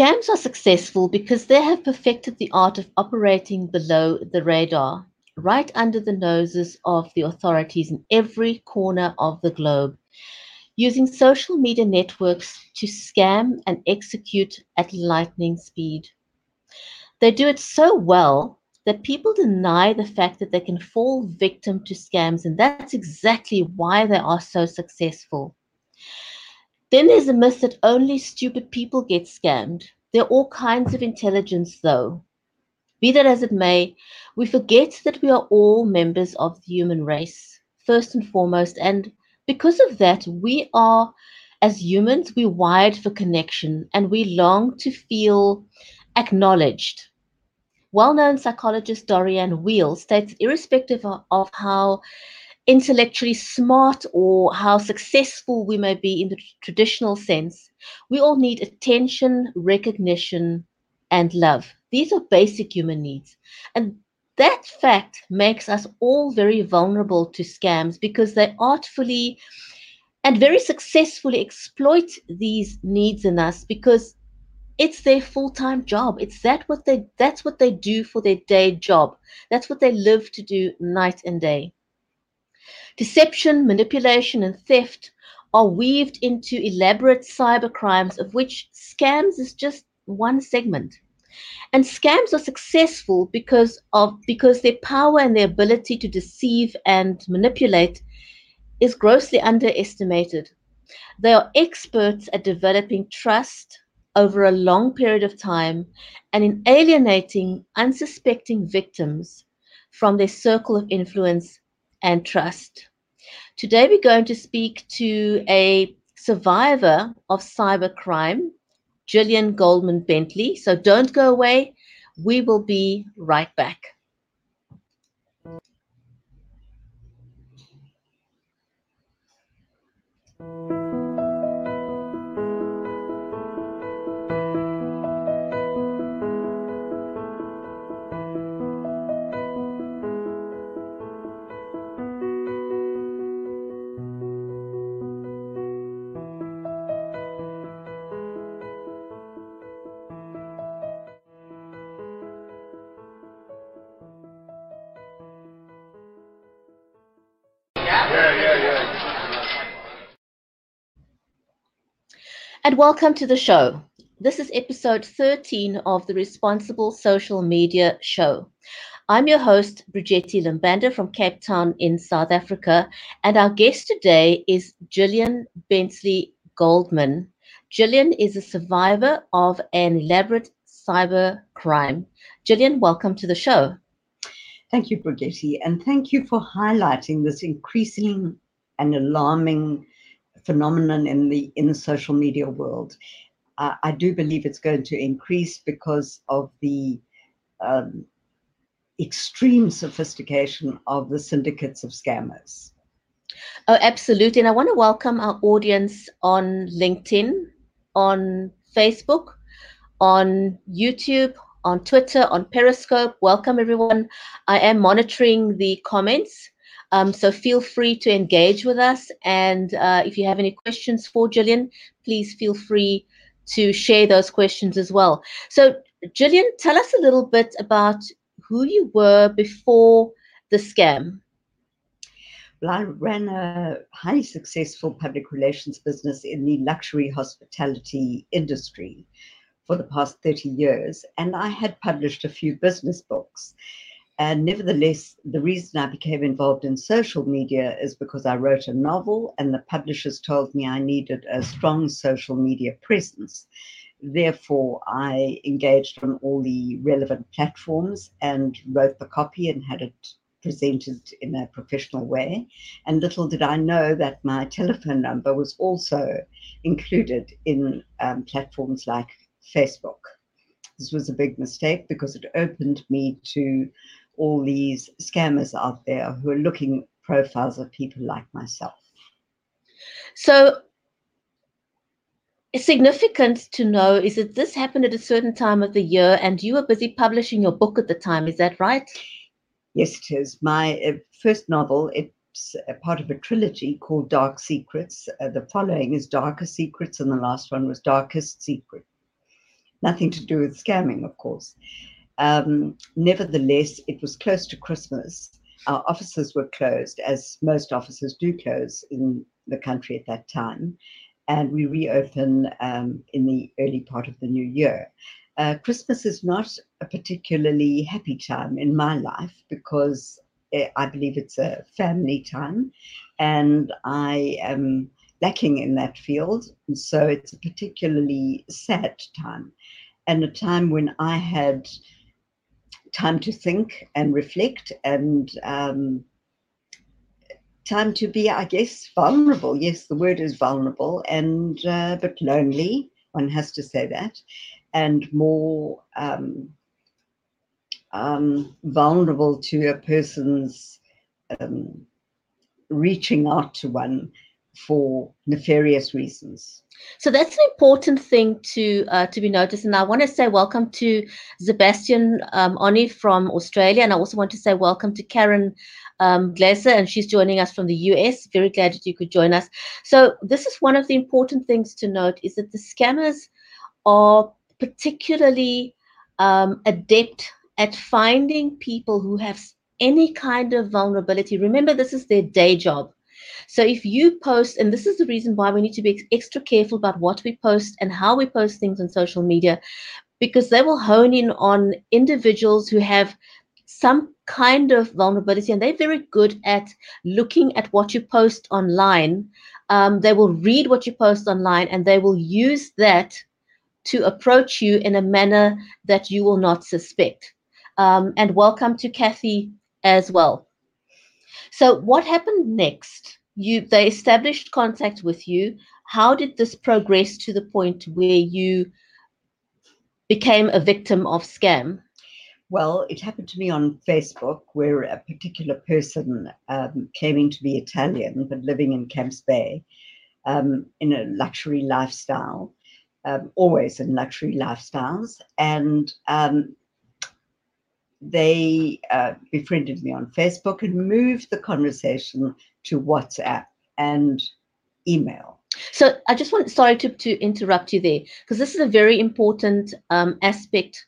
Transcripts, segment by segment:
Scams are successful because they have perfected the art of operating below the radar, right under the noses of the authorities in every corner of the globe, using social media networks to scam and execute at lightning speed. They do it so well that people deny the fact that they can fall victim to scams, and that's exactly why they are so successful. Then there's a myth that only stupid people get scammed. There are all kinds of intelligence, though. Be that as it may, we forget that we are all members of the human race, first and foremost. And because of that, we are, as humans, we're wired for connection and we long to feel acknowledged. Well known psychologist Dorian Wheel states irrespective of, of how intellectually smart or how successful we may be in the traditional sense, we all need attention, recognition, and love. These are basic human needs. And that fact makes us all very vulnerable to scams because they artfully and very successfully exploit these needs in us because it's their full-time job it's that what they that's what they do for their day job that's what they live to do night and day deception manipulation and theft are weaved into elaborate cyber crimes of which scams is just one segment. And scams are successful because of because their power and their ability to deceive and manipulate is grossly underestimated. They are experts at developing trust over a long period of time and in alienating unsuspecting victims from their circle of influence and trust. Today, we're going to speak to a survivor of cybercrime, Gillian Goldman Bentley. So don't go away. We will be right back. Welcome to the show. This is episode 13 of the Responsible Social Media Show. I'm your host, Brigetti Limbanda from Cape Town in South Africa, and our guest today is Gillian Bentley Goldman. Gillian is a survivor of an elaborate cyber crime. Gillian, welcome to the show. Thank you, Brigetti, and thank you for highlighting this increasing and alarming phenomenon in the in the social media world. Uh, I do believe it's going to increase because of the um, extreme sophistication of the syndicates of scammers. Oh, absolutely. And I want to welcome our audience on LinkedIn, on Facebook, on YouTube, on Twitter, on Periscope. Welcome, everyone. I am monitoring the comments. Um, so feel free to engage with us. And uh, if you have any questions for Gillian, please feel free to share those questions as well. So, Gillian, tell us a little bit about who you were before the scam. Well, I ran a highly successful public relations business in the luxury hospitality industry for the past 30 years, and I had published a few business books. And nevertheless, the reason I became involved in social media is because I wrote a novel, and the publishers told me I needed a strong social media presence. Therefore, I engaged on all the relevant platforms and wrote the copy and had it presented in a professional way. And little did I know that my telephone number was also included in um, platforms like Facebook. This was a big mistake because it opened me to all these scammers out there who are looking profiles of people like myself. So it's significant to know is that this happened at a certain time of the year and you were busy publishing your book at the time, is that right? Yes, it is. My uh, first novel, it's a part of a trilogy called Dark Secrets. Uh, the following is Darker Secrets, and the last one was Darkest Secret. nothing to do with scamming, of course. Um, nevertheless, it was close to Christmas. Our offices were closed, as most offices do close in the country at that time, and we reopen um, in the early part of the new year. Uh, Christmas is not a particularly happy time in my life because eh, I believe it's a family time, and I am lacking in that field. And so it's a particularly sad time and a time when I had time to think and reflect and um, time to be, I guess, vulnerable. Yes, the word is vulnerable and uh, but lonely. One has to say that, and more um, um, vulnerable to a person's um, reaching out to one for nefarious reasons. So that's an important thing to uh, to be noticed. And I want to say welcome to Sebastian um, Oni from Australia, and I also want to say welcome to Karen um, Glaser, and she's joining us from the US. Very glad that you could join us. So this is one of the important things to note: is that the scammers are particularly um, adept at finding people who have any kind of vulnerability. Remember, this is their day job. So if you post, and this is the reason why we need to be extra careful about what we post and how we post things on social media, because they will hone in on individuals who have some kind of vulnerability and they're very good at looking at what you post online. Um, they will read what you post online and they will use that to approach you in a manner that you will not suspect. Um, and welcome to Kathy as well. So, what happened next? you they established contact with you. How did this progress to the point where you became a victim of scam? Well it happened to me on facebook where a particular person um, claiming to be italian but living in camps bay um, in a luxury lifestyle um, always in luxury lifestyles. And um, they uh, befriended me on Facebook and moved the conversation to WhatsApp and email. So I just want, sorry to, to interrupt you there, because this is a very important um, aspect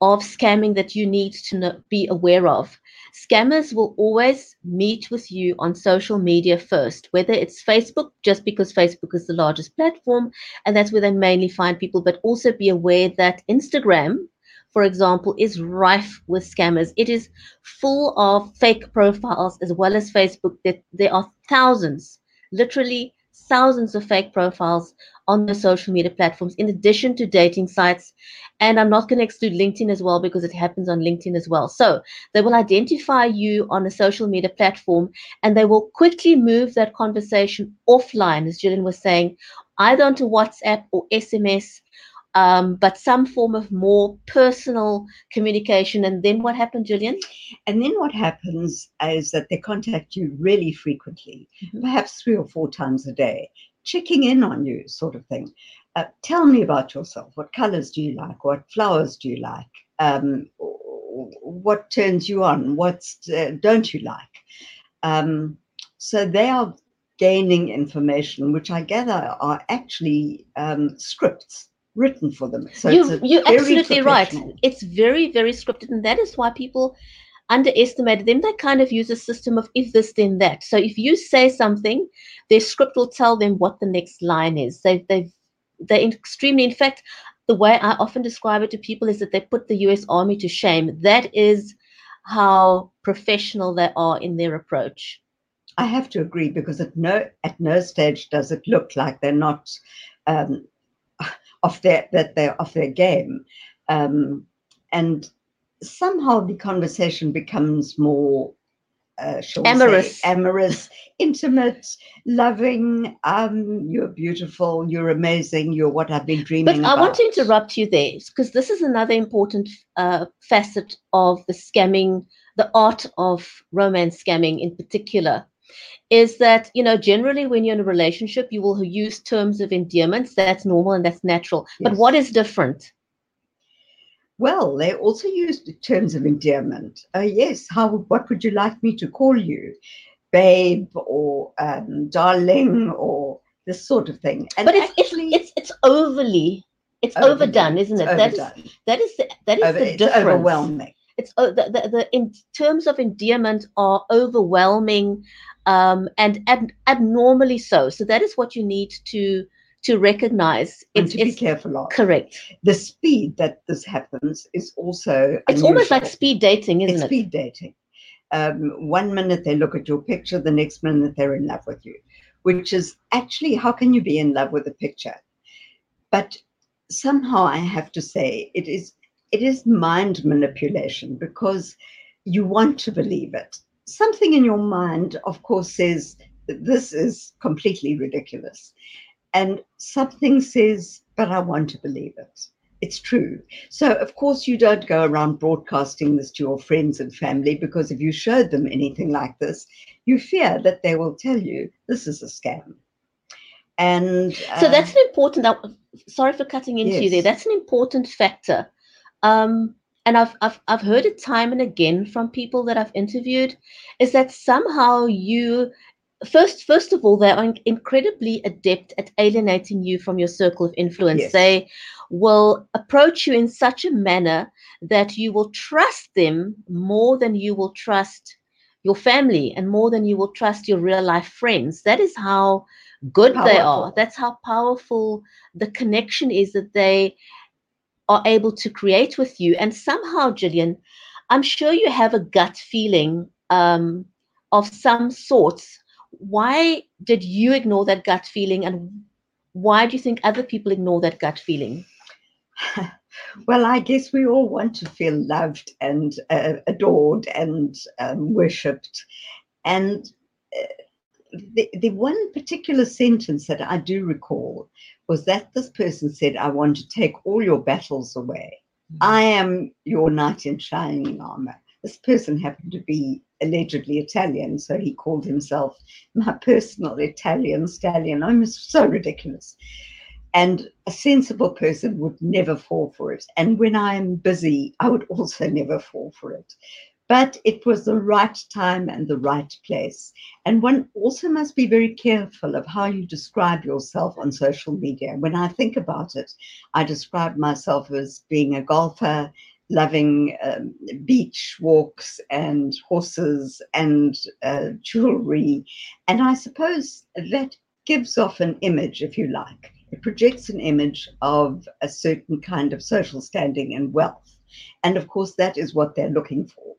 of scamming that you need to know, be aware of. Scammers will always meet with you on social media first, whether it's Facebook, just because Facebook is the largest platform, and that's where they mainly find people, but also be aware that Instagram for example, is rife with scammers. It is full of fake profiles as well as Facebook. There are thousands, literally thousands of fake profiles on the social media platforms, in addition to dating sites. And I'm not going to exclude LinkedIn as well because it happens on LinkedIn as well. So they will identify you on a social media platform and they will quickly move that conversation offline, as Gillian was saying, either onto WhatsApp or SMS um, but some form of more personal communication. And then what happened, Julian? And then what happens is that they contact you really frequently, mm-hmm. perhaps three or four times a day, checking in on you, sort of thing. Uh, tell me about yourself. What colors do you like? What flowers do you like? Um, what turns you on? What uh, don't you like? Um, so they are gaining information, which I gather are actually um, scripts written for them. So you, you're absolutely right. It's very, very scripted, and that is why people underestimate them. They kind of use a system of if this, then that. So if you say something, their script will tell them what the next line is. They, they, they're extremely. In fact, the way I often describe it to people is that they put the U.S. Army to shame. That is how professional they are in their approach. I have to agree because at no at no stage does it look like they're not um, of their that they're off their game, um, and somehow the conversation becomes more uh, amorous, say, amorous, intimate, loving. Um, you're beautiful. You're amazing. You're what I've been dreaming. But I want to interrupt you there because this is another important uh, facet of the scamming, the art of romance scamming in particular is that you know generally when you're in a relationship you will use terms of endearments that's normal and that's natural yes. but what is different well they also use the terms of endearment uh, yes how what would you like me to call you babe or um, darling or this sort of thing and but it's, actually, it's, it's it's overly It's Overdone. overdone, isn't it? It's that is that is the, that is Over- the difference. overwhelming. It's the, the, the in terms of endearment are overwhelming um, and ab- abnormally so. So that is what you need to to recognize. And It's, to be it's careful of. correct. The speed that this happens is also It's almost like speed dating, isn't it's it? speed dating. Um, one minute they look at your picture, the next minute they're in love with you, which is actually how can you be in love with a picture? But somehow I have to say it is it is mind manipulation because you want to believe it. Something in your mind, of course, says that this is completely ridiculous. And something says, but I want to believe it. It's true. So, of course, you don't go around broadcasting this to your friends and family because if you showed them anything like this, you fear that they will tell you this is a scam. And So uh, that's an important. uh, Sorry for cutting into you there. That's an important factor, um, and I've, I've I've heard it time and again from people that I've interviewed, is that somehow you, first first of all, they're incredibly adept at alienating you from your circle of influence. Yes. They will approach you in such a manner that you will trust them more than you will trust your family and more than you will trust your real life friends. That is how good they are. That's how powerful the connection is that they are able to create with you. And somehow, Gillian, I'm sure you have a gut feeling um, of some sorts. Why did you ignore that gut feeling, and why do you think other people ignore that gut feeling? well, I guess we all want to feel loved and uh, adored and um, worshipped. And uh, the, the one particular sentence that I do recall was that this person said, I want to take all your battles away. Mm. I am your knight in shining armor. This person happened to be allegedly Italian, so he called himself my personal Italian stallion. I mean, it's so ridiculous. And a sensible person would never fall for it. And when I'm busy, I would also never fall for it. But it was the right time and the right place. And one also must be very careful of how you describe yourself on social media. When I think about it, I describe myself as being a golfer, loving um, beach walks and horses and uh, jewelry. And I suppose that gives off an image, if you like. It projects an image of a certain kind of social standing and wealth. And of course, that is what they're looking for.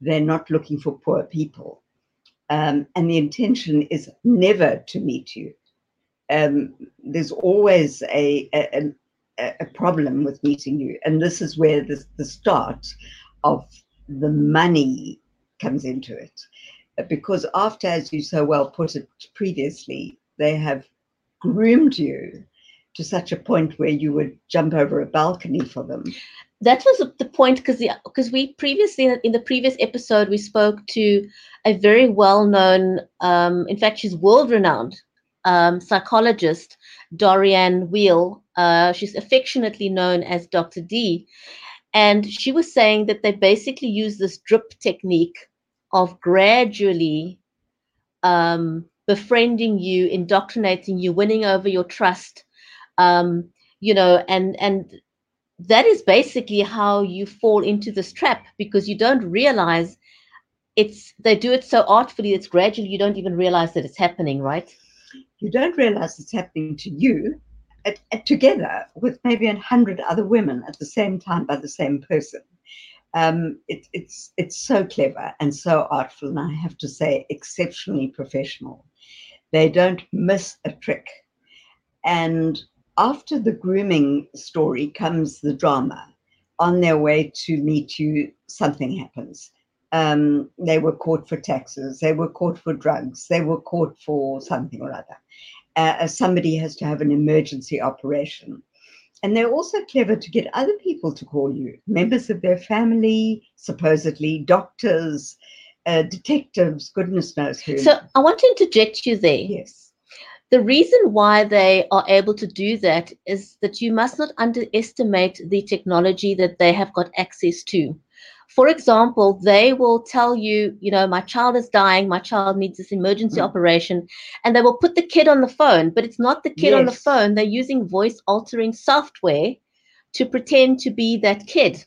They're not looking for poor people. Um, and the intention is never to meet you. Um, there's always a, a, a, a problem with meeting you. And this is where the, the start of the money comes into it. Because after, as you so well put it previously, they have groomed you to such a point where you would jump over a balcony for them. That was the point because because we previously in the previous episode we spoke to a very well known um, in fact she's world renowned um, psychologist Dorianne Wheel uh, she's affectionately known as Dr. D and she was saying that they basically use this drip technique of gradually um, befriending you indoctrinating you winning over your trust um, you know and and that is basically how you fall into this trap because you don't realize it's they do it so artfully it's gradually you don't even realize that it's happening right You don't realize it's happening to you at, at- together with maybe a hundred other women at the same time by the same person. Um, it, it's it's so clever and so artful, and I have to say, exceptionally professional. They don't miss a trick. And after the grooming story comes the drama. On their way to meet you, something happens. Um, they were caught for taxes, they were caught for drugs, they were caught for something or other. Uh, somebody has to have an emergency operation. And they're also clever to get other people to call you, members of their family, supposedly doctors, uh, detectives, goodness knows who. so i want to interject you there yes, the reason why they are able to do that is that you must not underestimate the technology that they have got access to For example, they will tell you, you know, my child is dying, my child needs this emergency Mm. operation, and they will put the kid on the phone, but it's not the kid on the phone. They're using voice altering software to pretend to be that kid.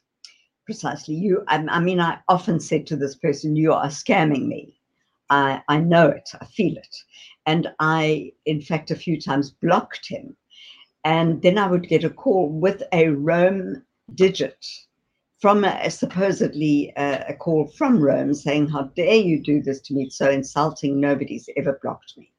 Precisely. You, I, I mean, I often said to this person, You are scamming me. I, I know it, I feel it. And I, in fact, a few times blocked him. And then I would get a call with a Rome digit from a, supposedly a, a call from Rome saying, How dare you do this to me? It's so insulting. Nobody's ever blocked me.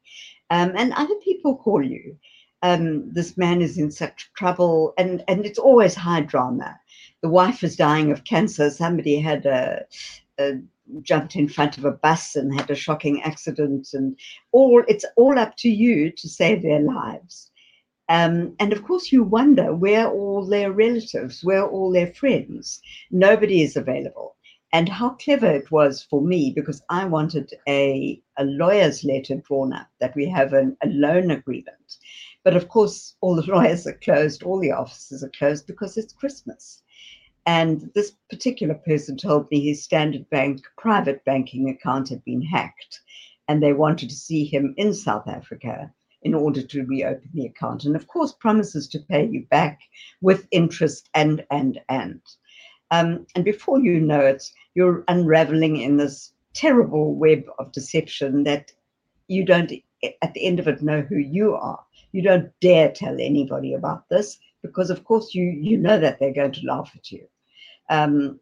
Um, and other people call you. Um, this man is in such trouble, and, and it's always high drama the wife is dying of cancer. Somebody had a, a, jumped in front of a bus and had a shocking accident, and all it's all up to you to save their lives. Um, and of course, you wonder where all their relatives, where all their friends. Nobody is available. And how clever it was for me because I wanted a, a lawyer's letter drawn up that we have an, a loan agreement. But of course, all the lawyers are closed, all the offices are closed because it's Christmas. And this particular person told me his Standard Bank private banking account had been hacked, and they wanted to see him in South Africa in order to reopen the account. And of course, promises to pay you back with interest and, and, and. Um, and before you know it, you're unraveling in this terrible web of deception that you don't, at the end of it, know who you are. You don't dare tell anybody about this because, of course, you, you know that they're going to laugh at you. Um,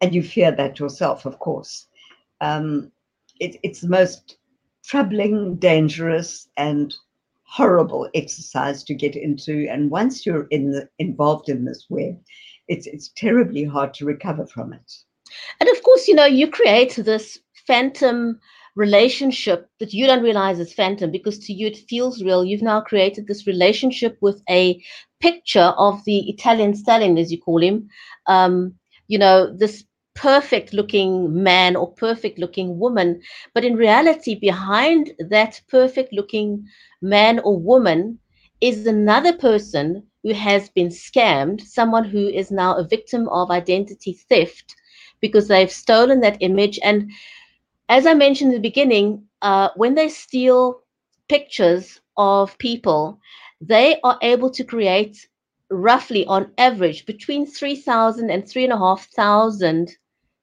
and you fear that yourself, of course. Um, it, it's the most troubling, dangerous, and horrible exercise to get into. And once you're in the, involved in this web, it's it's terribly hard to recover from it. And of course, you know, you create this phantom relationship that you don't realize is phantom because to you it feels real. You've now created this relationship with a picture of the Italian stallion, as you call him. Um, you know, this perfect looking man or perfect looking woman. But in reality, behind that perfect looking man or woman is another person who has been scammed, someone who is now a victim of identity theft because they've stolen that image. And as I mentioned in the beginning, uh, when they steal pictures of people, they are able to create roughly on average between 3,000 and 3,500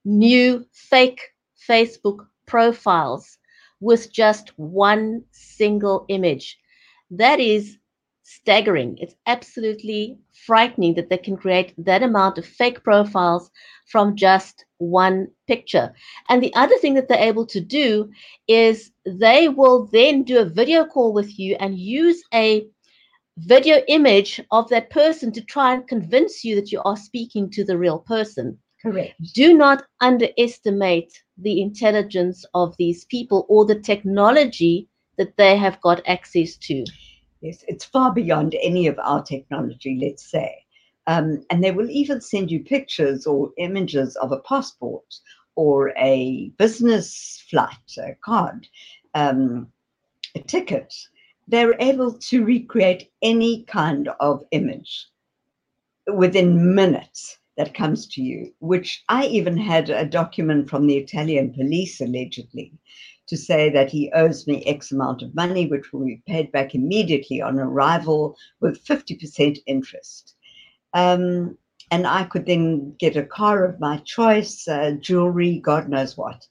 new fake Facebook profiles with just one single image. That is staggering. It's absolutely frightening that they can create that amount of fake profiles from just one picture. And the other thing that they're able to do is they will then do a video call with you and use a video image of that person to try and convince you that you are speaking to the real person. Correct. Do not underestimate the intelligence of these people or the technology that they have got access to. Yes, it's far beyond any of our technology, let's say. Um, and they will even send you pictures or images of a passport or a business flight, a card, um, a ticket. They're able to recreate any kind of image within minutes that comes to you, which I even had a document from the Italian police allegedly to say that he owes me X amount of money, which will be paid back immediately on arrival with 50% interest. Um, and I could then get a car of my choice, uh, jewelry, God knows what.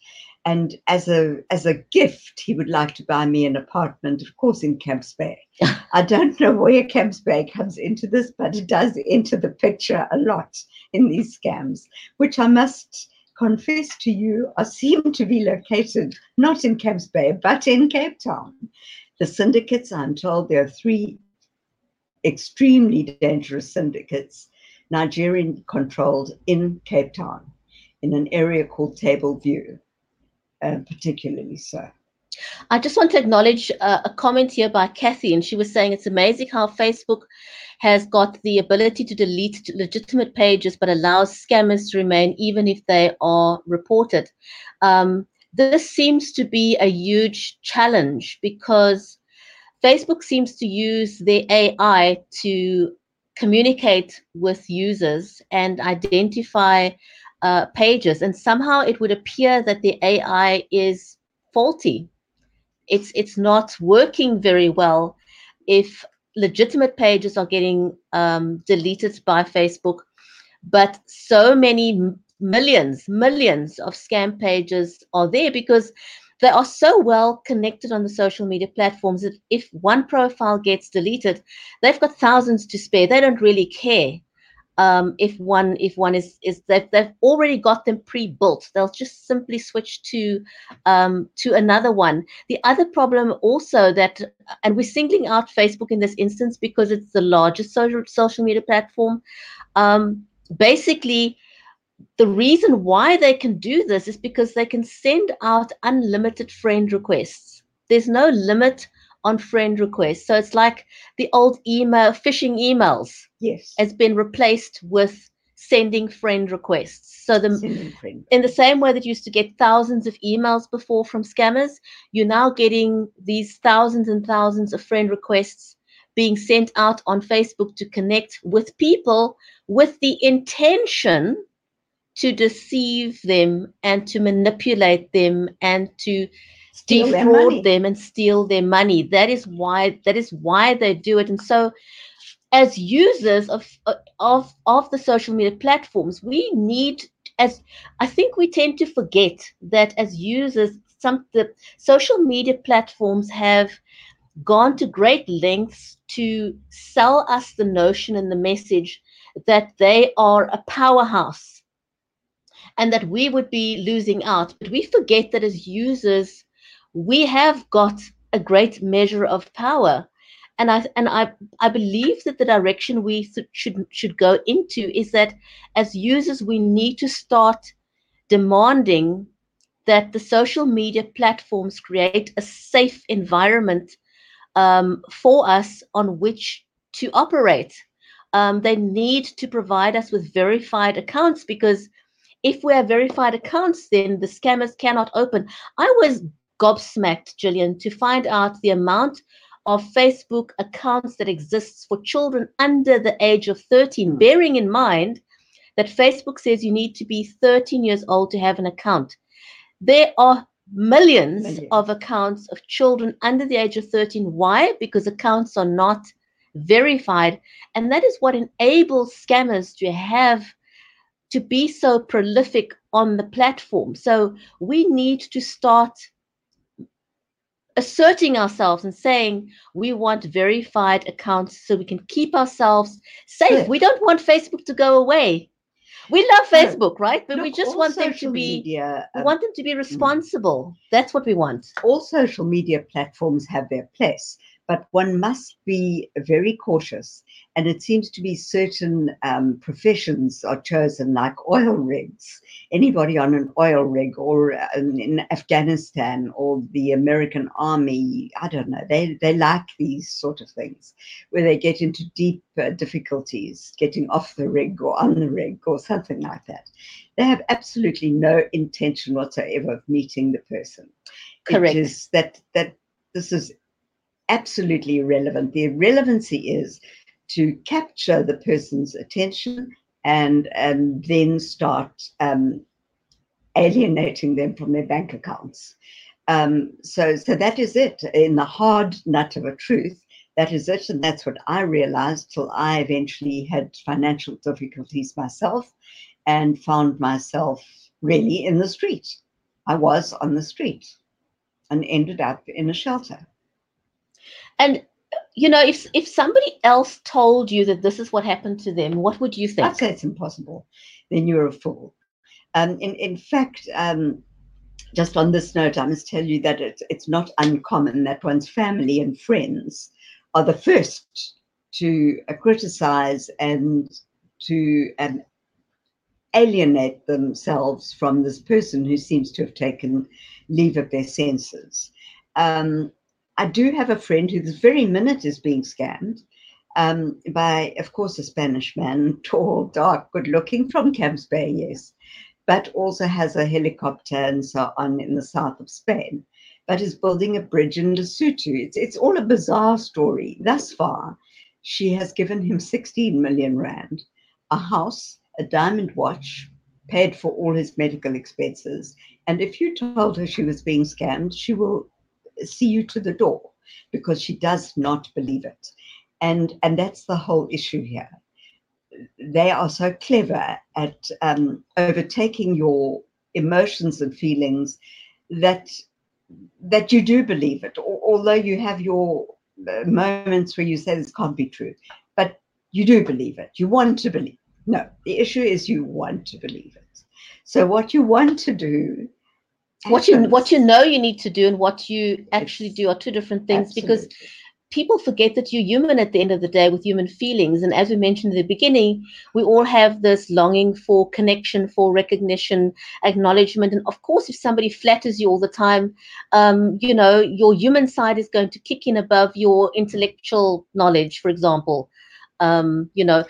And as a as a gift, he would like to buy me an apartment, of course, in Camps Bay. I don't know where Camps Bay comes into this, but it does enter the picture a lot in these scams, which I must confess to you are seem to be located not in Camps Bay, but in Cape Town. The syndicates, I'm told there are three extremely dangerous syndicates, Nigerian controlled in Cape Town, in an area called Table View, uh, particularly so. I just want to acknowledge uh, a comment here by Kathy, and she was saying it's amazing how Facebook has got the ability to delete legitimate pages but allows scammers to remain even if they are reported. Um, this seems to be a huge challenge because Facebook seems to use their AI to communicate with users and identify uh, pages, and somehow it would appear that the AI is faulty. It's it's not working very well if legitimate pages are getting um, deleted by Facebook, but so many millions, millions of scam pages are there because they are so well connected on the social media platforms that if one profile gets deleted, they've got thousands to spare. They don't really care um, if one if one is is they've, they've already got them pre-built. They'll just simply switch to um, to another one. The other problem also that and we're singling out facebook in this instance because it's the largest social social media platform. Um, basically the reason why they can do this is because they can send out unlimited friend requests. There's no limit on friend requests. So it's like the old email, phishing emails. Yes. Has been replaced with sending friend requests. So the in the same way that you used to get thousands of emails before from scammers, you're now getting these thousands and thousands of friend requests being sent out on Facebook to connect with people with the intention to deceive them and to manipulate them and to defraud them and steal their money. That is why that is why they do it. And so, as users of of of the social media platforms, we need as I think we tend to forget that as users, some the social media platforms have gone to great lengths to sell us the notion and the message that they are a powerhouse and that we would be losing out. But we forget that as users, we have got a great measure of power. And i and i i believe that the direction we should should go into is that as users we need to start demanding that the social media platforms create a safe environment um, for us on which to operate. Um, they need to provide us with verified accounts because if we have verified accounts then the scammers cannot open. I was gobsmacked, Gillian, to find out the amount of Facebook accounts that exists for children under the age of 13, hmm. bearing in mind that Facebook says you need to be 13 years old to have an account. There are millions, millions, of accounts of children under the age of 13. Why? Because accounts are not verified. And that is what enables scammers to have to be so prolific on the platform. So we need to start asserting ourselves and saying we want verified accounts so we can keep ourselves safe. We don't want Facebook to go away. We love Facebook, no. right? But Look, we just want them to be media, um, we want them to be responsible. That's what we want. All social media platforms have their place but one must be very cautious. And it seems to be certain um, professions are chosen, like oil rigs. Anybody on an oil rig or um, in Afghanistan or the American Army, I don't know, they, they like these sort of things where they get into deep uh, difficulties getting off the rig or on the rig or something like that. They have absolutely no intention whatsoever of meeting the person. Correct. It is that, that this is absolutely irrelevant. The irrelevancy is to capture the person's attention and, and then start um, alienating them from their bank accounts. Um, so, so that is it. In the hard nut of a truth, that is it. And that's what I realized till I eventually had financial difficulties myself and found myself really in the street. I was on the street and ended up in a shelter. And you know, if if somebody else told you that this is what happened to them, what would you think? I'd say it's impossible. Then you're a fool. Um, in in fact, um, just on this note, I must tell you that it's it's not uncommon that one's family and friends are the first to uh, criticize and to um, alienate themselves from this person who seems to have taken leave of their senses. Um, I do have a friend who this very minute is being scammed um, by, of course, a Spanish man, tall, dark, good looking from Camps Bay, yes, but also has a helicopter and so on in the south of Spain, but is building a bridge in Lesotho. It's, it's all a bizarre story. Thus far, she has given him 16 million rand, a house, a diamond watch, paid for all his medical expenses. And if you told her she was being scammed, she will see you to the door because she does not believe it. And, and that's the whole issue here. They are so clever at um, overtaking your emotions and feelings that that you do believe it, although you have your uh, moments where you say this can't be true, but you do believe it. You want to believe. No, the issue is you want to believe it. So what you want to do what you what you know you need to do and what you actually do are two different things Absolutely. because people forget that you're human at the end of the day with human feelings. And as we mentioned in the beginning we all have this longing for connection for recognition acknowledgement. And of course if somebody flatters you all the time um, you know your human side is going to kick in above your intellectual knowledge for example. Um, you know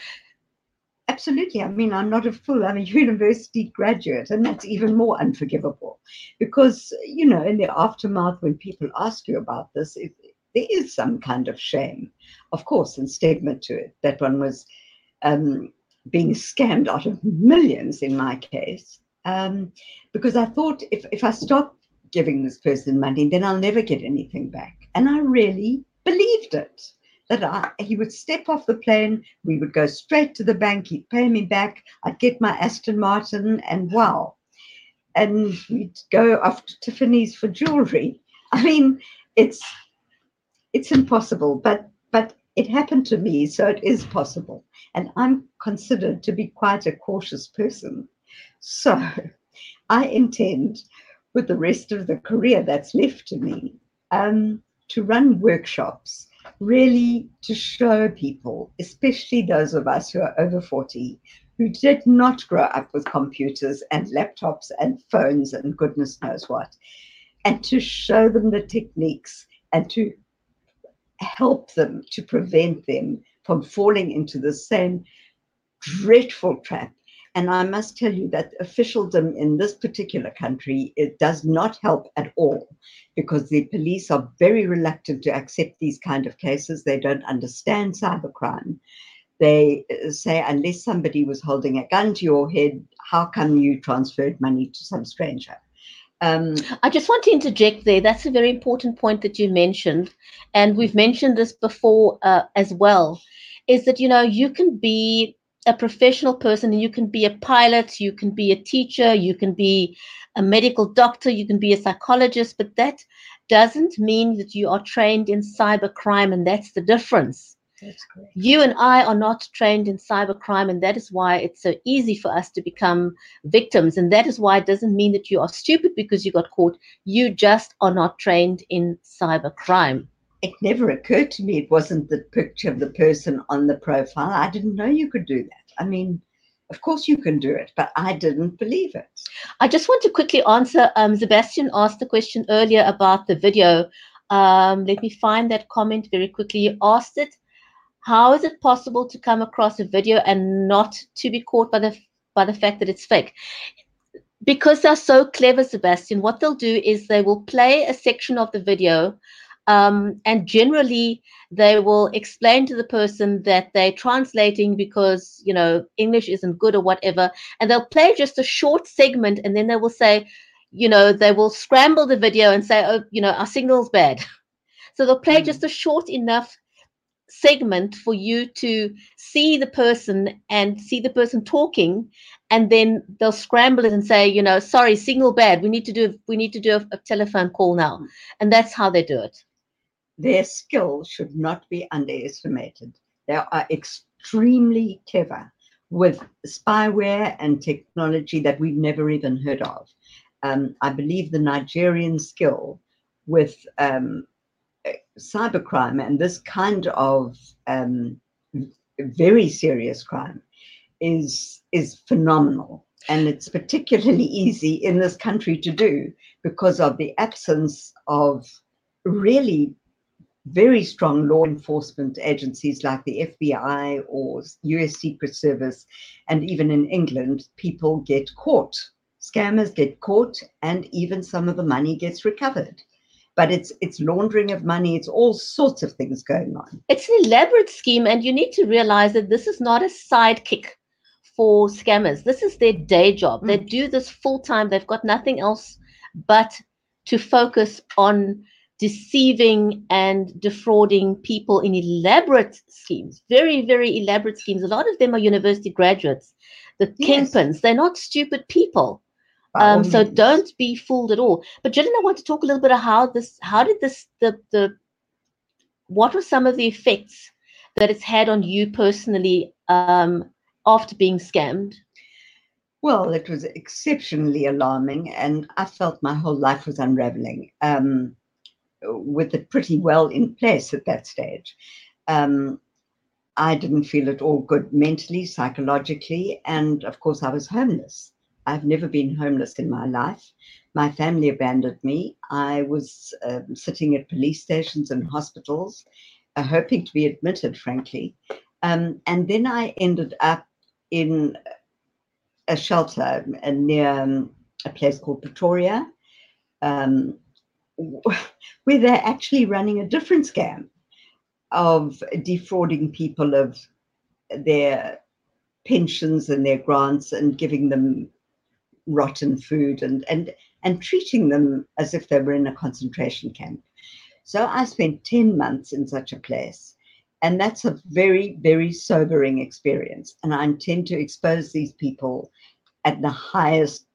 Absolutely. I mean, I'm not a fool. I'm a university graduate, and that's even more unforgivable because, you know, in the aftermath, when people ask you about this, it, there is some kind of shame, of course, and stigma to it that one was um, being scammed out of millions in my case. Um, because I thought if, if I stop giving this person money, then I'll never get anything back. And I really believed it that I, he would step off the plane, we would go straight to the bank, he'd pay me back, I'd get my Aston Martin, and wow. And we'd go off to Tiffany's for jewelry. I mean, it's it's impossible, but but it happened to me, so it is possible. And I'm considered to be quite a cautious person. So I intend, with the rest of the career that's left to me, um, to run workshops really to show people, especially those of us who are over 40, who did not grow up with computers and laptops and phones and goodness knows what, and to show them the techniques and to help them to prevent them from falling into the same dreadful trap and I must tell you that officialdom in this particular country, it does not help at all because the police are very reluctant to accept these kind of cases. They don't understand cybercrime. They uh, say, unless somebody was holding a gun to your head, how come you transferred money to some stranger? Um, I just want to interject there. That's a very important point that you mentioned. And we've mentioned this before uh, as well is that, you know, you can be a professional person and you can be a pilot you can be a teacher you can be a medical doctor you can be a psychologist but that doesn't mean that you are trained in cybercrime and that's the difference. That's you and i are not trained in cybercrime and that is why it's so easy for us to become victims and that is why it doesn't mean that you are stupid because you got caught. You just are not trained in cybercrime it never occurred to me it wasn't the picture of the person on the profile. I didn't know you could do that. I mean, of course you can do it, but I didn't believe it. I just want to quickly answer. Um, Sebastian asked the question earlier about the video. Um, let me find that comment very quickly. You asked it. How is it possible to come across a video and not to be caught by the by the fact that it's fake? Because they're so clever, Sebastian. What they'll do is they will play a section of the video um, and generally, they will explain to the person that they're translating because, you know, English isn't good or whatever. And they'll play just a short segment and then they will say, you know, they will scramble the video and say, oh, you know, our signal's bad. So they'll play mm. just a short enough segment for you to see the person and see the person talking and then they'll scramble it and say you know sorry signal bad we need to do we need to do a, a telephone call now and that's how they do it their skill should not be underestimated. They are extremely clever with spyware and technology that we've never even heard of. Um, I believe the Nigerian skill with um, cybercrime and this kind of um, very serious crime is is phenomenal and it's particularly easy in this country to do because of the absence of really very strong law enforcement agencies like the FBI or US Secret Service, and even in England, people get caught. Scammers get caught, and even some of the money gets recovered. But it's it's laundering of money. It's all sorts of things going on. It's an elaborate scheme, and you need to realize that this is not a sidekick for scammers. This is their day job. Mm. They do this full time. They've got nothing else but to focus on deceiving and defrauding people in elaborate schemes, very, very elaborate schemes. A lot of them are university graduates. The Yes. kingpins, they're not stupid people. Um, so means. don't be fooled at all. But Gillian, I want to talk a little bit of how this, how did this, the, the, what were some of the effects that it's had on you personally um, after being scammed? Well, it was exceptionally alarming, and I felt my whole life was unraveling um, with it pretty well in place at that stage. Um, I didn't feel at all good mentally, psychologically, and of course, I was homeless. I've never been homeless in my life. My family abandoned me. I was um, sitting at police stations and hospitals, uh, hoping to be admitted, frankly. Um, and then I ended up in a shelter uh, near um, a place called Pretoria, um, where they're actually running a different scam of defrauding people of their pensions and their grants and giving them rotten food and and and treating them as if they were in a concentration camp. So I spent 10 months in such a place. And that's a very, very sobering experience. And I intend to expose these people at the highest,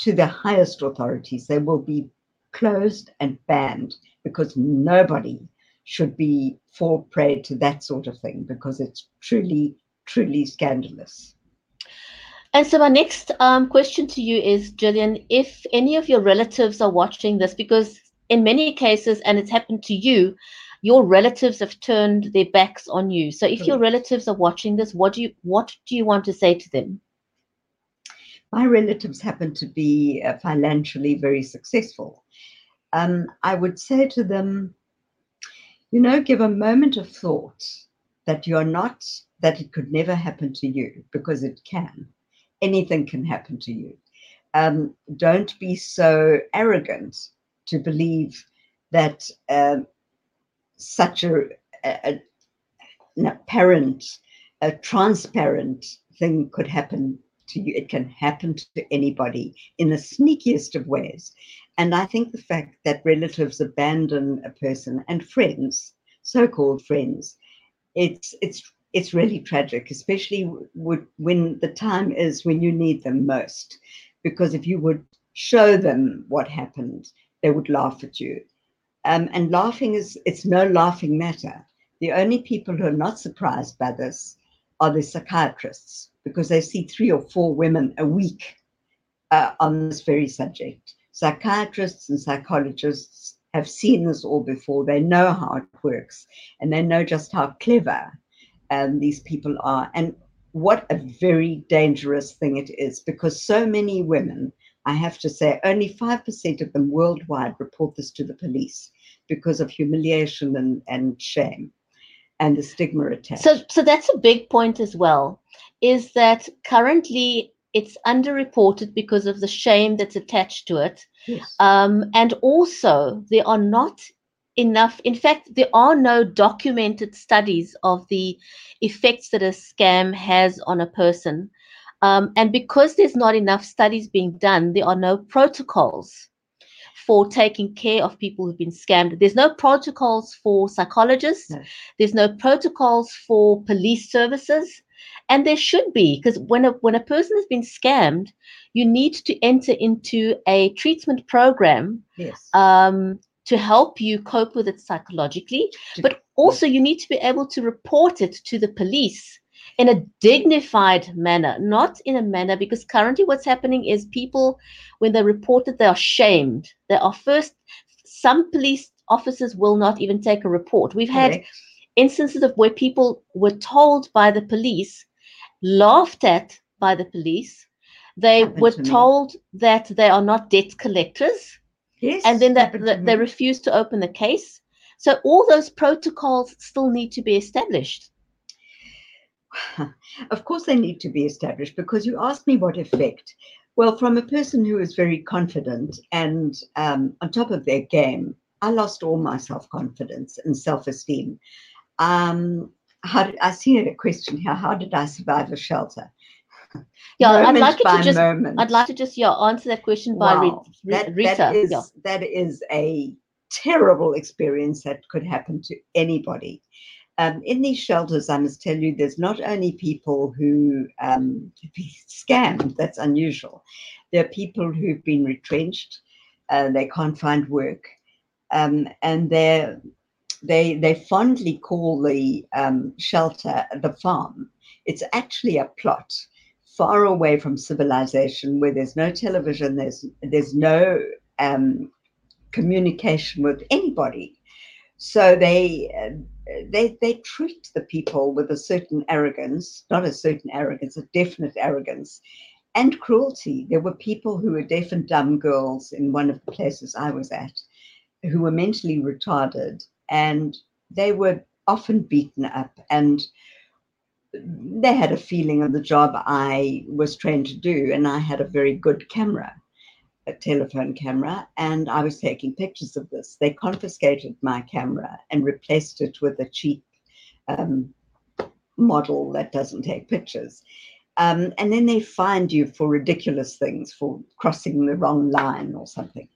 to the highest authorities. They will be closed and banned because nobody should be fall prey to that sort of thing because it's truly, truly scandalous. And so my next um, question to you is, Gillian, if any of your relatives are watching this, because in many cases, and it's happened to you, your relatives have turned their backs on you. So if your relatives are watching this, what do you what do you want to say to them? My relatives happen to be uh, financially very successful. Um, I would say to them, you know, give a moment of thought that you're not, that it could never happen to you because it can. Anything can happen to you. Um, don't be so arrogant to believe that um, such a, a, an apparent, a transparent thing could happen to you. It can happen to anybody in the sneakiest of ways. And I think the fact that relatives abandon a person and friends, so-called friends, it's it's it's really tragic, especially when the time is when you need them most. Because if you would show them what happened, they would laugh at you. Um, and laughing is it's no laughing matter. The only people who are not surprised by this are the psychiatrists because they see three or four women a week uh, on this very subject. Psychiatrists and psychologists have seen this all before. They know how it works and they know just how clever um, these people are. And what a very dangerous thing it is because so many women, I have to say, only 5% of them worldwide report this to the police because of humiliation and, and shame and the stigma attached. So so that's a big point as well, is that currently it's underreported because of the shame that's attached to it. yes. Um, and also, there are not enough, in fact, there are no documented studies of the effects that a scam has on a person. Um, and because there's not enough studies being done, there are no protocols for taking care of people who've been scammed. There's no protocols for psychologists, No. there's no protocols for police services. And there should be, because when a when a person has been scammed, you need to enter into a treatment program yes. um, to help you cope with it psychologically, but also you need to be able to report it to the police in a dignified manner, not in a manner because currently what's happening is people, when they report it, they are shamed. They are first, some police officers will not even take a report. We've had instances of where people were told by the police, laughed at by the police. They Happened were to told that they are not debt collectors Yes. and then that, they refuse to open the case. So all those protocols still need to be established. of course, they need to be established because you asked me what effect. Well, from a person who is very confident and um, on top of their game, I lost all my self confidence and self esteem. Um, how did I see a question here? How did I survive a shelter? Yeah, I'd like to just moment. I'd like to just yeah answer that question by Wow, Re- that, Rita. that is yeah. that is a terrible experience that could happen to anybody. Um, in these shelters, I must tell you, there's not only people who um, be scammed. That's unusual. There are people who've been retrenched. Uh, they can't find work, um, and they they they fondly call the um, shelter the farm. It's actually a plot far away from civilization, where there's no television, there's there's no um, communication with anybody. So they uh, they they treat the people with a certain arrogance, not a certain arrogance, a definite arrogance, and cruelty. There were people who were deaf and dumb girls in one of the places I was at, who were mentally retarded, and they were often beaten up and they had a feeling of the job I was trained to do, and I had a very good camera, a telephone camera, and I was taking pictures of this. They confiscated my camera and replaced it with a cheap um, model that doesn't take pictures. Um, and then they fined you for ridiculous things, for crossing the wrong line or something.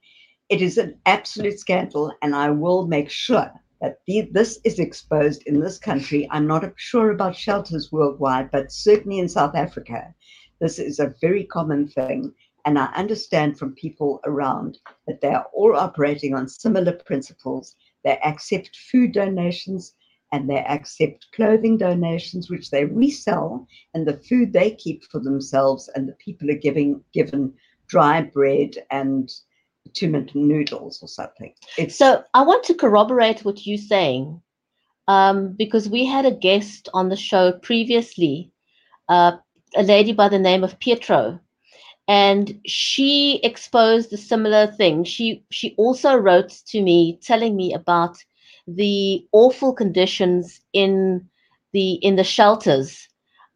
It is an absolute scandal, and I will make sure that the, this is exposed in this country. I'm not sure about shelters worldwide, but certainly in South Africa, this is a very common thing. And I understand from people around that they are all operating on similar principles. They accept food donations and they accept clothing donations, which they resell, and the food they keep for themselves, and the people are giving given dry bread and two minute noodles or something. It's So I want to corroborate what you're saying, um, because we had a guest on the show previously, uh, a lady by the name of Petra, and she exposed a similar thing. She she also wrote to me telling me about the awful conditions in the in the shelters.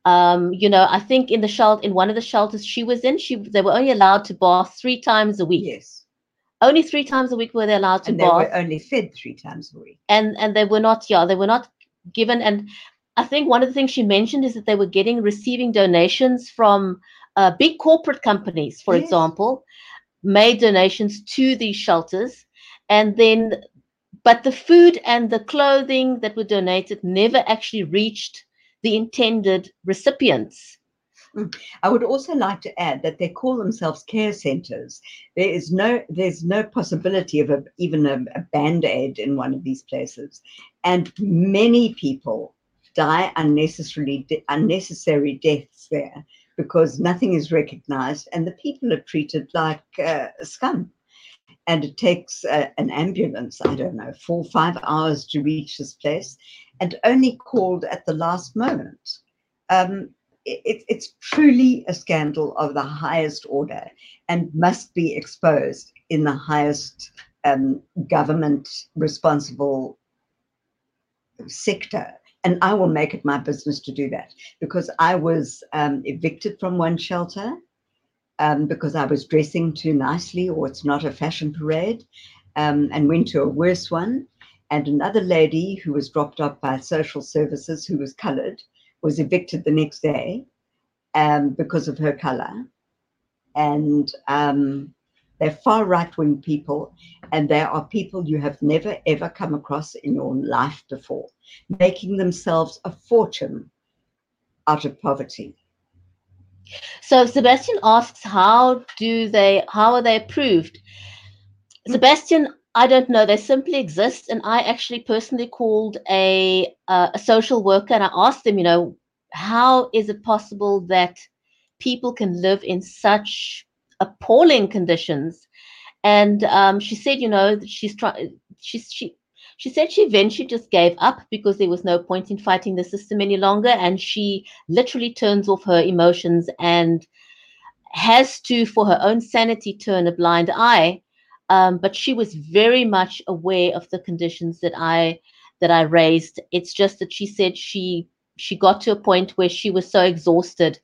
Um, you know, I think in the shelter in one of the shelters she was in, she they were only allowed to bath three times a week. yes. Only three times a week were they allowed to And they bath were only fed three times a week. and and they were not yeah they were not given and i think one of the things she mentioned is that they were getting receiving donations from uh, big corporate companies for Yes. example made donations to these shelters. And then but the food and the clothing that were donated never actually reached the intended recipients. I would also like to add that they call themselves care centers. There is no, there's no possibility of a, even a, a band aid in one of these places, and many people die unnecessarily, unnecessary deaths there because nothing is recognized, and the people are treated like uh, scum. And it takes uh, an ambulance, I don't know, four five hours to reach this place, and only called at the last moment. Um, it, it's truly a scandal of the highest order and must be exposed in the highest um, government responsible sector. And I will make it my business to do that because I was um, evicted from one shelter um, because I was dressing too nicely or it's not a fashion parade um, and went to a worse one. And another lady who was dropped off by social services who was colored was evicted the next day um, because of her color. And um, they're far right wing people, and they are people you have never ever come across in your life before, making themselves a fortune out of poverty. So Sebastian asks, how do they, how are they approved? Sebastian, I don't know. They simply exist, and I actually personally called a uh, a social worker and I asked them, you know, how is it possible that people can live in such appalling conditions? And um, she said, you know, she's trying. She's she. She said she eventually just gave up because there was no point in fighting the system any longer, and she literally turns off her emotions and has to, for her own sanity, turn a blind eye. Um, but she was very much aware of the conditions that I that I raised. It's just that she said she she got to a point where she was so exhausted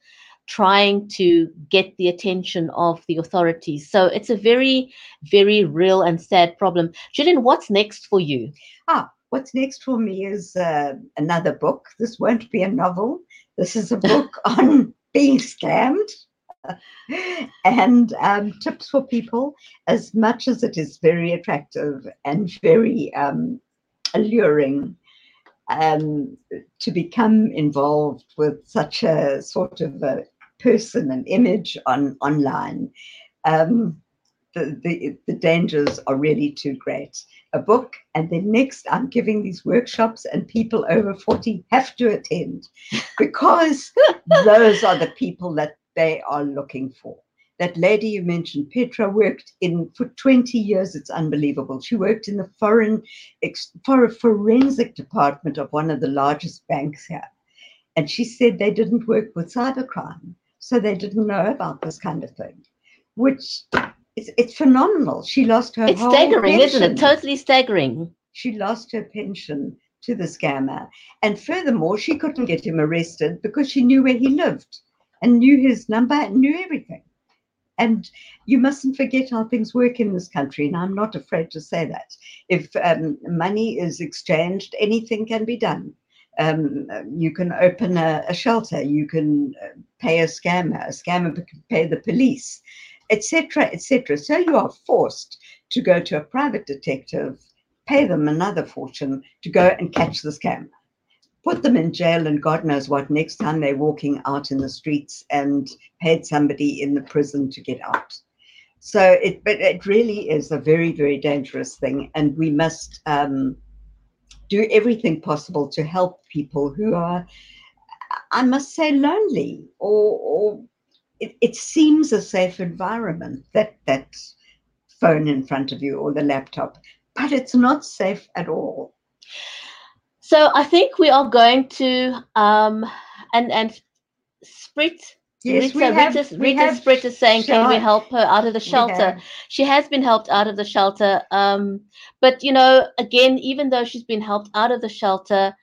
trying to get the attention of the authorities. So it's a very, very real and sad problem. Gillian, what's next for you? Ah, what's next for me is uh, another book. This won't be a novel. This is a book on being scammed and um, tips for people as much as it is very attractive and very um, alluring um, to become involved with such a sort of a person and image on online. Um, the, the, the dangers are really too great. A book, and then next, I'm giving these workshops, and people over 40 have to attend because those are the people that they are looking for. That lady you mentioned, Petra, worked in for 20 years. It's unbelievable. She worked in the foreign for a forensic department of one of the largest banks here. And she said they didn't work with cybercrime, so they didn't know about this kind of thing, which it's, it's phenomenal. She lost her. It's staggering, pension. isn't it? Totally staggering. She lost her pension to the scammer, and furthermore, she couldn't get him arrested because she knew where he lived and knew his number and knew everything. And you mustn't forget how things work in this country. And I'm not afraid to say that. If um, money is exchanged, anything can be done. Um, you can open a, a, shelter, you can uh, pay a scammer, a scammer can pay the police, etc., etc. So you are forced to go to a private detective, pay them another fortune to go and catch the scammer put them in jail and God knows what next time they're walking out in the streets and paid somebody in the prison to get out. So it, but it really is a very, very dangerous thing, and we must um, do everything possible to help people who are, I must say, lonely, or, or it, it seems a safe environment that that phone in front of you or the laptop, but it's not safe at all. So I think we are going to um and and Sprit Yes, Rita, we have, Rita, we Rita have Sprit is saying, can we help her out of the shelter? She has been helped out of the shelter. Um, but you know, again, even though she's been helped out of the shelter,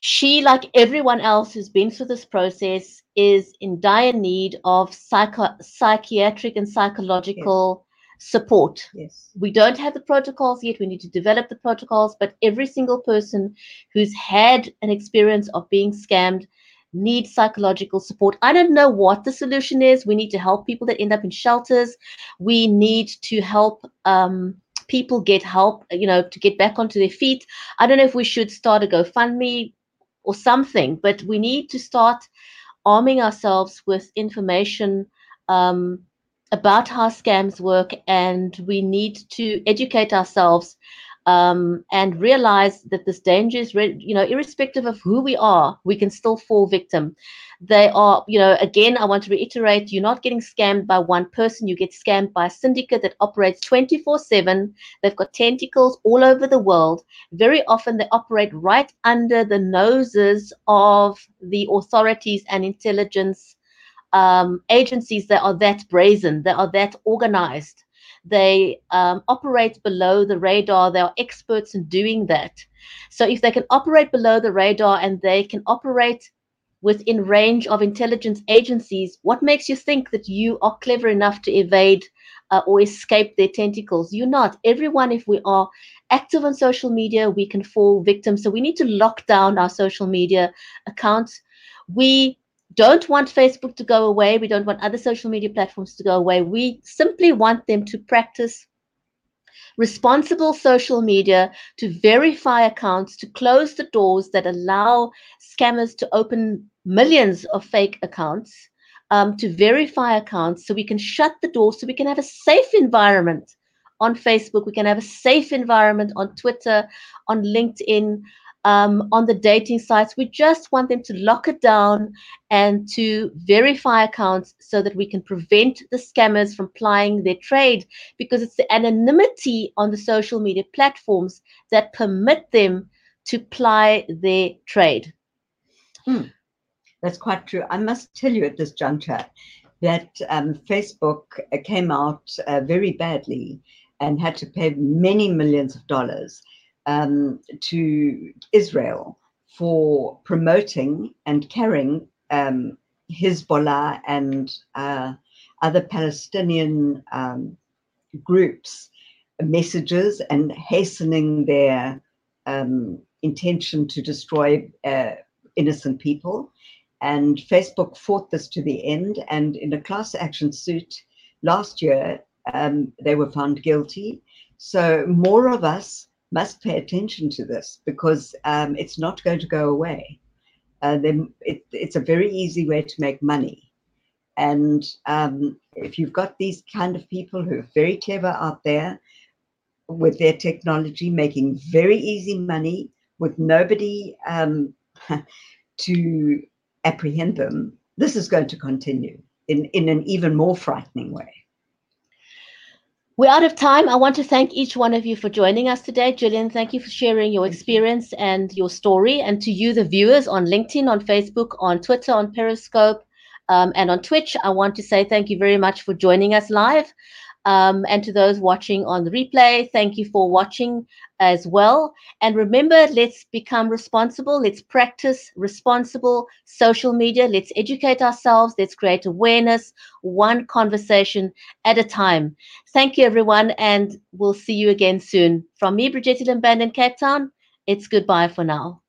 she, like everyone else who's been through this process, is in dire need of psycho- psychiatric and psychological support. Yes. We don't have the protocols yet. We need to develop the protocols, but every single person who's had an experience of being scammed needs psychological support. I don't know what the solution is. We need to help people that end up in shelters. We need to help um, people get help, you know, to get back onto their feet. I don't know if we should start a GoFundMe or something, but we need to start arming ourselves with information um, about how scams work, and we need to educate ourselves um, and realize that this danger is, re- you know, irrespective of who we are, we can still fall victim. They are, you know, again, I want to reiterate, you're not getting scammed by one person, you get scammed by a syndicate that operates 24 7. They've got tentacles all over the world. Very often they operate right under the noses of the authorities and intelligence um, agencies that are that brazen, that are that organized. They um, operate below the radar. They are experts in doing that. So if they can operate below the radar and they can operate within range of intelligence agencies, what makes you think that you are clever enough to evade uh, or escape their tentacles? You're not. Everyone, if we are active on social media, we can fall victim. So we need to lock down our social media accounts. We don't want Facebook to go away. We don't want other social media platforms to go away. We simply want them to practice responsible social media, to verify accounts, to close the doors that allow scammers to open millions of fake accounts, um, to verify accounts so we can shut the door, so we can have a safe environment on Facebook, we can have a safe environment on Twitter, on LinkedIn um, on the dating sites. We just want them to lock it down and to verify accounts so that we can prevent the scammers from plying their trade because it's the anonymity on the social media platforms that permit them to ply their trade. Hmm. That's quite true. I must tell you at this juncture that um, Facebook came out uh, very badly and had to pay many millions of dollars um, to Israel for promoting and carrying um, Hezbollah and uh, other Palestinian um, groups messages and hastening their um, intention to destroy uh, innocent people. And Facebook fought this to the end. And in a class action suit last year, um, they were found guilty. So more of us must pay attention to this because um, it's not going to go away. Uh, it, it's a very easy way to make money. And um, if you've got these kind of people who are very clever out there with their technology, making very easy money with nobody um, to apprehend them, this is going to continue in, in an even more frightening way. We're out of time. I want to thank each one of you for joining us today. Gillian, thank you for sharing your experience and your story. And to you, the viewers on LinkedIn, on Facebook, on Twitter, on Periscope, um, and on Twitch, I want to say thank you very much for joining us live. Um, and to those watching on the replay, thank you for watching as well. And remember, let's become responsible. Let's practice responsible social media. Let's educate ourselves. Let's create awareness, one conversation at a time. Thank you, everyone. And we'll see you again soon. From me, Brigitte Limband in Cape Town, it's goodbye for now.